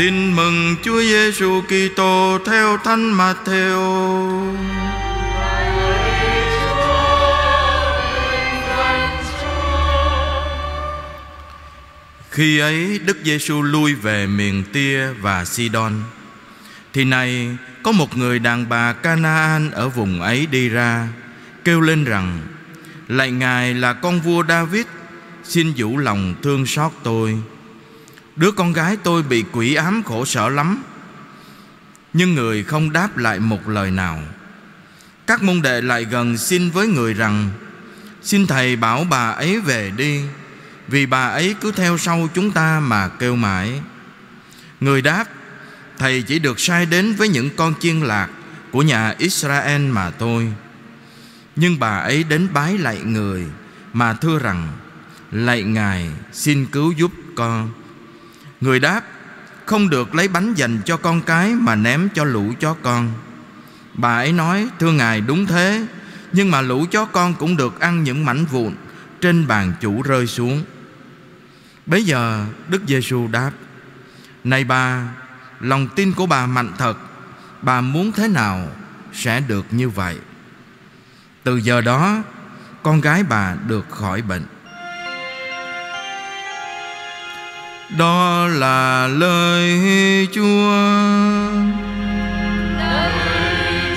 Tin mừng Chúa Giêsu Kitô theo Thánh Matthew. Khi ấy, Đức Giêsu lui về miền Tia và Sidon Thì này, có một người đàn bà Canaan ở vùng ấy đi ra, Kêu lên rằng, Lạy Ngài là con vua David, Xin vũ lòng thương xót tôi Đứa con gái tôi bị quỷ ám khổ sở lắm. Nhưng người không đáp lại một lời nào. Các môn đệ lại gần xin với người rằng, Xin Thầy bảo bà ấy về đi, Vì bà ấy cứ theo sau chúng ta mà kêu mãi. Người đáp, Thầy chỉ được sai đến với những con chiên lạc Của nhà Israel mà thôi Nhưng bà ấy đến bái lại người Mà thưa rằng, Lạy Ngài, xin cứu giúp con. Người đáp, Không được lấy bánh dành cho con cái Mà ném cho lũ chó con. Bà ấy nói, Thưa Ngài, đúng thế. Nhưng mà lũ chó con cũng được ăn những mảnh vụn Trên bàn chủ rơi xuống. Bấy giờ, Đức Giêsu đáp, Này bà, Lòng tin của bà mạnh thật. Bà muốn thế nào Sẽ được như vậy. Từ giờ đó, Con gái bà được khỏi bệnh. Đó là lời Chúa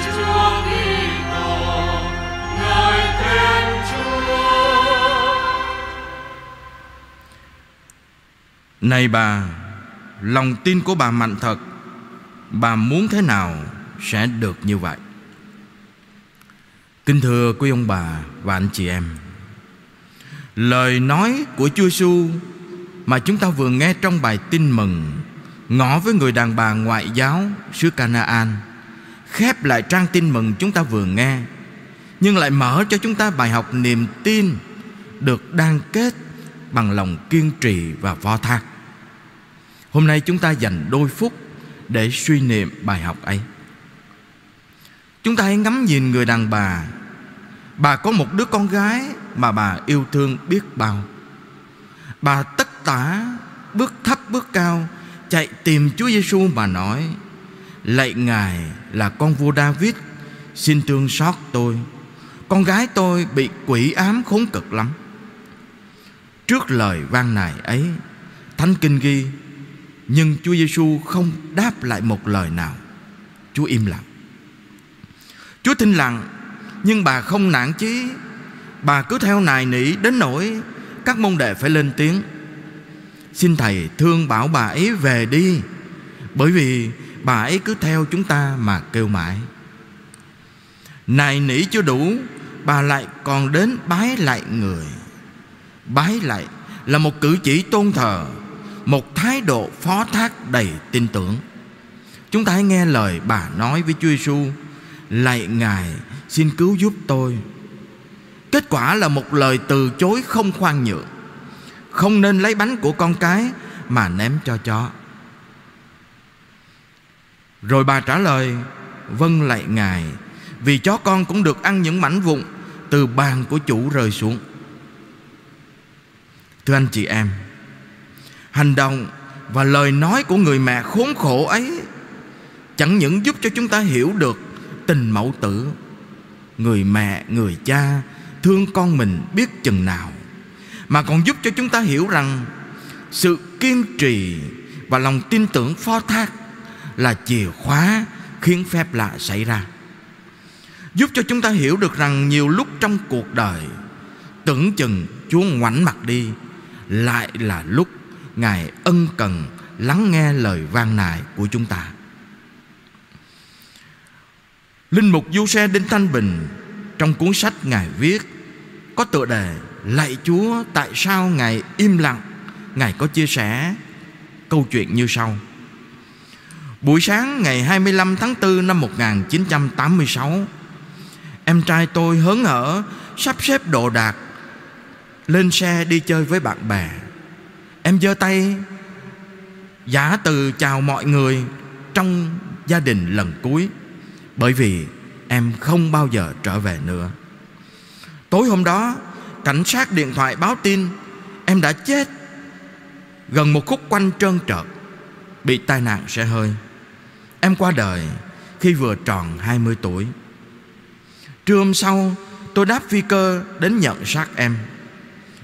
Chúa Kitô, Chúa. Này bà Lòng tin của bà mạnh thật Bà muốn thế nào Sẽ được như vậy Kính thưa quý ông bà và anh chị em Lời nói của Chúa Giêsu mà chúng ta vừa nghe trong bài tin mừng Ngỏ với người đàn bà ngoại giáo xứ Canaan Khép lại trang tin mừng chúng ta vừa nghe, Nhưng lại mở cho chúng ta bài học niềm tin Được đan kết bằng lòng kiên trì và vo thác Hôm nay chúng ta dành đôi phút để suy niệm bài học ấy. Chúng ta hãy ngắm nhìn người đàn bà. Bà có một đứa con gái mà bà yêu thương biết bao. Bà tất tả bước thấp bước cao chạy tìm Chúa Giêsu mà nói: Lạy Ngài là con vua David, xin thương xót tôi. Con gái tôi bị quỷ ám khốn cực lắm. Trước lời van nài ấy, Thánh Kinh ghi nhưng Chúa Giêsu không đáp lại một lời nào Chúa im lặng Chúa thinh lặng Nhưng bà không nản chí Bà cứ theo nài nỉ đến nỗi Các môn đệ phải lên tiếng Xin Thầy thương bảo bà ấy về đi. Bởi vì bà ấy cứ theo chúng ta mà kêu mãi. Này nỉ chưa đủ, Bà lại còn đến bái lại người. Bái lại là một cử chỉ tôn thờ, một thái độ phó thác đầy tin tưởng. Chúng ta hãy nghe lời bà nói với Chúa Giêsu Lạy Ngài, xin cứu giúp tôi. Kết quả là một lời từ chối không khoan nhượng. Không nên lấy bánh của con cái Mà ném cho chó. Rồi bà trả lời Vâng lạy Ngài Vì chó con cũng được ăn những mảnh vụn Từ bàn của chủ rơi xuống. Thưa anh chị em Hành động và lời nói của người mẹ khốn khổ ấy Chẳng những giúp cho chúng ta hiểu được tình mẫu tử. Người mẹ, người cha thương con mình biết chừng nào. Mà còn giúp cho chúng ta hiểu rằng Sự kiên trì và lòng tin tưởng phó thác Là chìa khóa khiến phép lạ xảy ra. Giúp cho chúng ta hiểu được rằng nhiều lúc trong cuộc đời, Tưởng chừng Chúa ngoảnh mặt đi, Lại là lúc Ngài ân cần lắng nghe lời van nài của chúng ta. Linh mục Du Xe Đinh Thanh Bình, Trong cuốn sách Ngài viết, Có tựa đề Lạy Chúa, tại sao Ngài im lặng? Ngài có chia sẻ câu chuyện như sau. Buổi sáng ngày 25 tháng 4 năm 1986 Em trai tôi hớn hở Sắp xếp đồ đạc, Lên xe đi chơi với bạn bè. Em giơ tay, Giả từ chào mọi người Trong gia đình lần cuối, Bởi vì em không bao giờ trở về nữa. Tối hôm đó Cảnh sát điện thoại báo tin, Em đã chết. Gần một khúc quanh trơn trợt, Bị tai nạn xe hơi. Em qua đời khi vừa tròn 20 tuổi. Trưa hôm sau, tôi đáp phi cơ đến nhận xác em.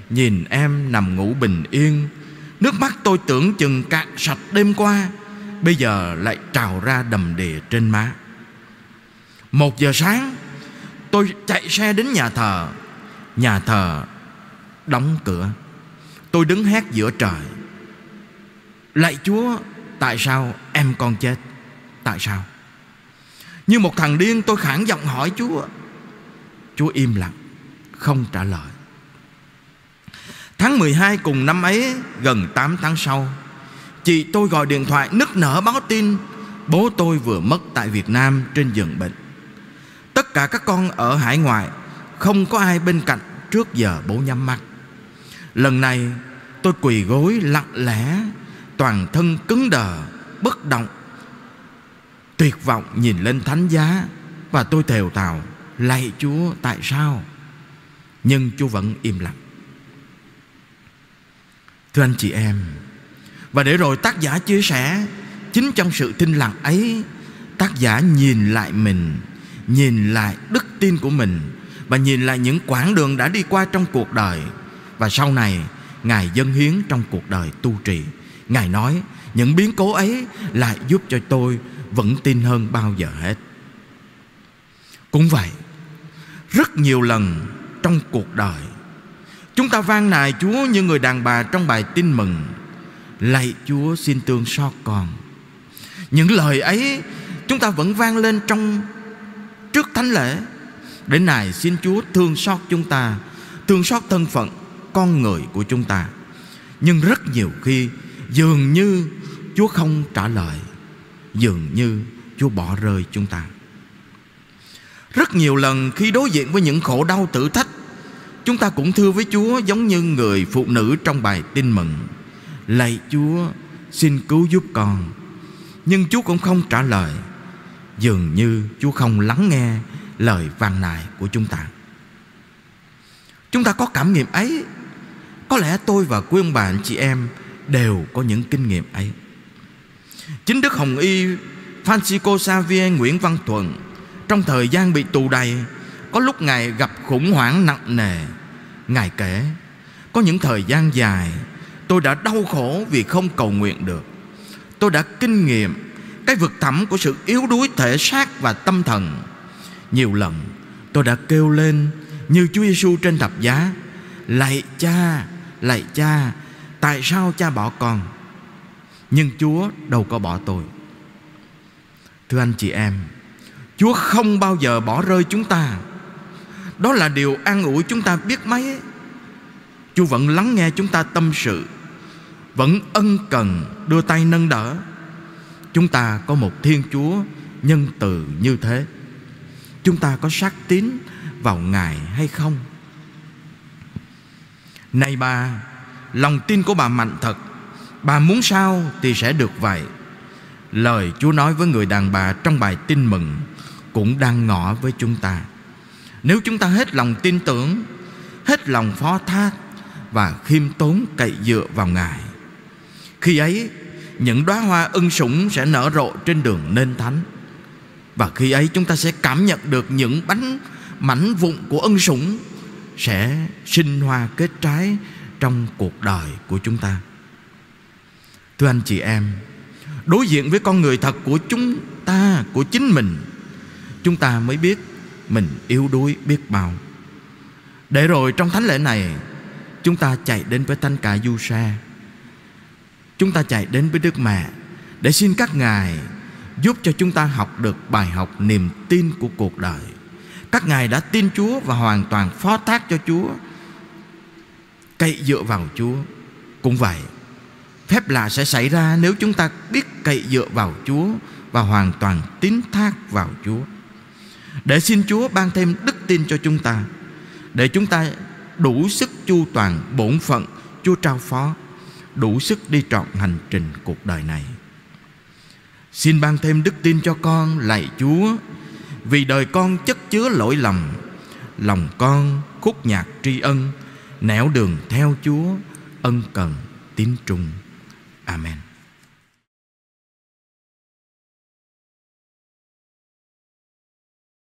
Nhìn em nằm ngủ bình yên, Nước mắt tôi tưởng chừng cạn sạch đêm qua, Bây giờ lại trào ra đầm đìa trên má. Một giờ sáng, Tôi chạy xe đến nhà thờ. Nhà thờ. Đóng cửa. Tôi đứng hét giữa trời. Lạy Chúa, Tại sao em con chết? Tại sao? Như một thằng điên, tôi khản giọng hỏi Chúa. Chúa im lặng, Không trả lời. Tháng 12 cùng năm ấy, Gần 8 tháng sau, Chị tôi gọi điện thoại nức nở báo tin Bố tôi vừa mất tại Việt Nam Trên giường bệnh. Tất cả các con ở hải ngoại, Không có ai bên cạnh trước giờ bố nhắm mắt. Lần này, tôi quỳ gối lặng lẽ, Toàn thân cứng đờ, Bất động. Tuyệt vọng nhìn lên thánh giá Và tôi thều thào, Lạy Chúa, tại sao? Nhưng Chúa vẫn im lặng. Thưa anh chị em, Và để rồi tác giả chia sẻ, Chính trong sự thinh lặng ấy, Tác giả nhìn lại mình, Nhìn lại đức tin của mình và nhìn lại những quãng đường đã đi qua trong cuộc đời. Và sau này, Ngài dâng hiến trong cuộc đời tu trì. Ngài nói, Những biến cố ấy lại giúp cho tôi vững tin hơn bao giờ hết. Cũng vậy, Rất nhiều lần trong cuộc đời, Chúng ta van nài Chúa như người đàn bà trong bài tin mừng, Lạy Chúa, xin tương xót con. Những lời ấy, Chúng ta vẫn vang lên trong Trước thánh lễ. Đến nay xin Chúa thương xót chúng ta, Thương xót thân phận, Con người của chúng ta. Nhưng rất nhiều khi, Dường như Chúa không trả lời, Dường như Chúa bỏ rơi chúng ta. Rất nhiều lần khi đối diện với những khổ đau thử thách, Chúng ta cũng thưa với Chúa giống như người phụ nữ trong bài tin mừng. Lạy Chúa, xin cứu giúp con. Nhưng Chúa cũng không trả lời. Dường như Chúa không lắng nghe lời vàng nài của chúng ta. Chúng ta có cảm nghiệm ấy. Có lẽ tôi và quý ông bà anh chị em Đều có những kinh nghiệm ấy. Chính Đức Hồng Y Francisco Xavier Nguyễn Văn Thuận Trong thời gian bị tù đầy, Có lúc Ngài gặp khủng hoảng nặng nề. Ngài kể, Có những thời gian dài, Tôi đã đau khổ vì không cầu nguyện được. Tôi đã kinh nghiệm Cái vực thẳm của sự yếu đuối thể xác và tâm thần. Nhiều lần tôi đã kêu lên Như Chúa Giêsu trên thập giá, Lạy cha Lạy cha, Tại sao cha bỏ con? Nhưng Chúa đâu có bỏ tôi. Thưa anh chị em, Chúa không bao giờ bỏ rơi chúng ta. Đó là điều an ủi chúng ta biết mấy. Chúa vẫn lắng nghe chúng ta tâm sự, Vẫn ân cần đưa tay nâng đỡ. Chúng ta có một Thiên Chúa nhân từ như thế. Chúng ta có xác tín vào Ngài hay không? Này bà, Lòng tin của bà mạnh thật. Bà muốn sao thì sẽ được vậy. Lời Chúa nói với người đàn bà trong bài tin mừng Cũng đang ngỏ với chúng ta. Nếu chúng ta hết lòng tin tưởng, Hết lòng phó thác Và khiêm tốn cậy dựa vào Ngài, Khi ấy, Những đóa hoa ưng sủng sẽ nở rộ trên đường nên thánh. Và khi ấy chúng ta sẽ cảm nhận được những bánh, mảnh vụn của ân sủng Sẽ sinh hoa kết trái trong cuộc đời của chúng ta. Thưa anh chị em, Đối diện với con người thật của chúng ta, Của chính mình, Chúng ta mới biết Mình yếu đuối biết bao. Để rồi trong thánh lễ này, Chúng ta chạy đến với thanh cả du sa. Chúng ta chạy đến với Đức Mẹ Để xin các Ngài Giúp cho chúng ta học được bài học niềm tin của cuộc đời. Các Ngài đã tin Chúa Và hoàn toàn phó thác cho Chúa. Cậy dựa vào Chúa. Cũng vậy, Phép lạ sẽ xảy ra nếu chúng ta biết cậy dựa vào Chúa Và hoàn toàn tín thác vào Chúa. Để xin Chúa ban thêm đức tin cho chúng ta, Để chúng ta đủ sức chu toàn bổn phận, Chúa trao phó, Đủ sức đi trọn hành trình cuộc đời này. Xin ban thêm đức tin cho con, lạy Chúa. Vì đời con chất chứa lỗi lầm, Lòng con khúc nhạc tri ân, Nẻo đường theo Chúa, Ân cần, tín trung. Amen.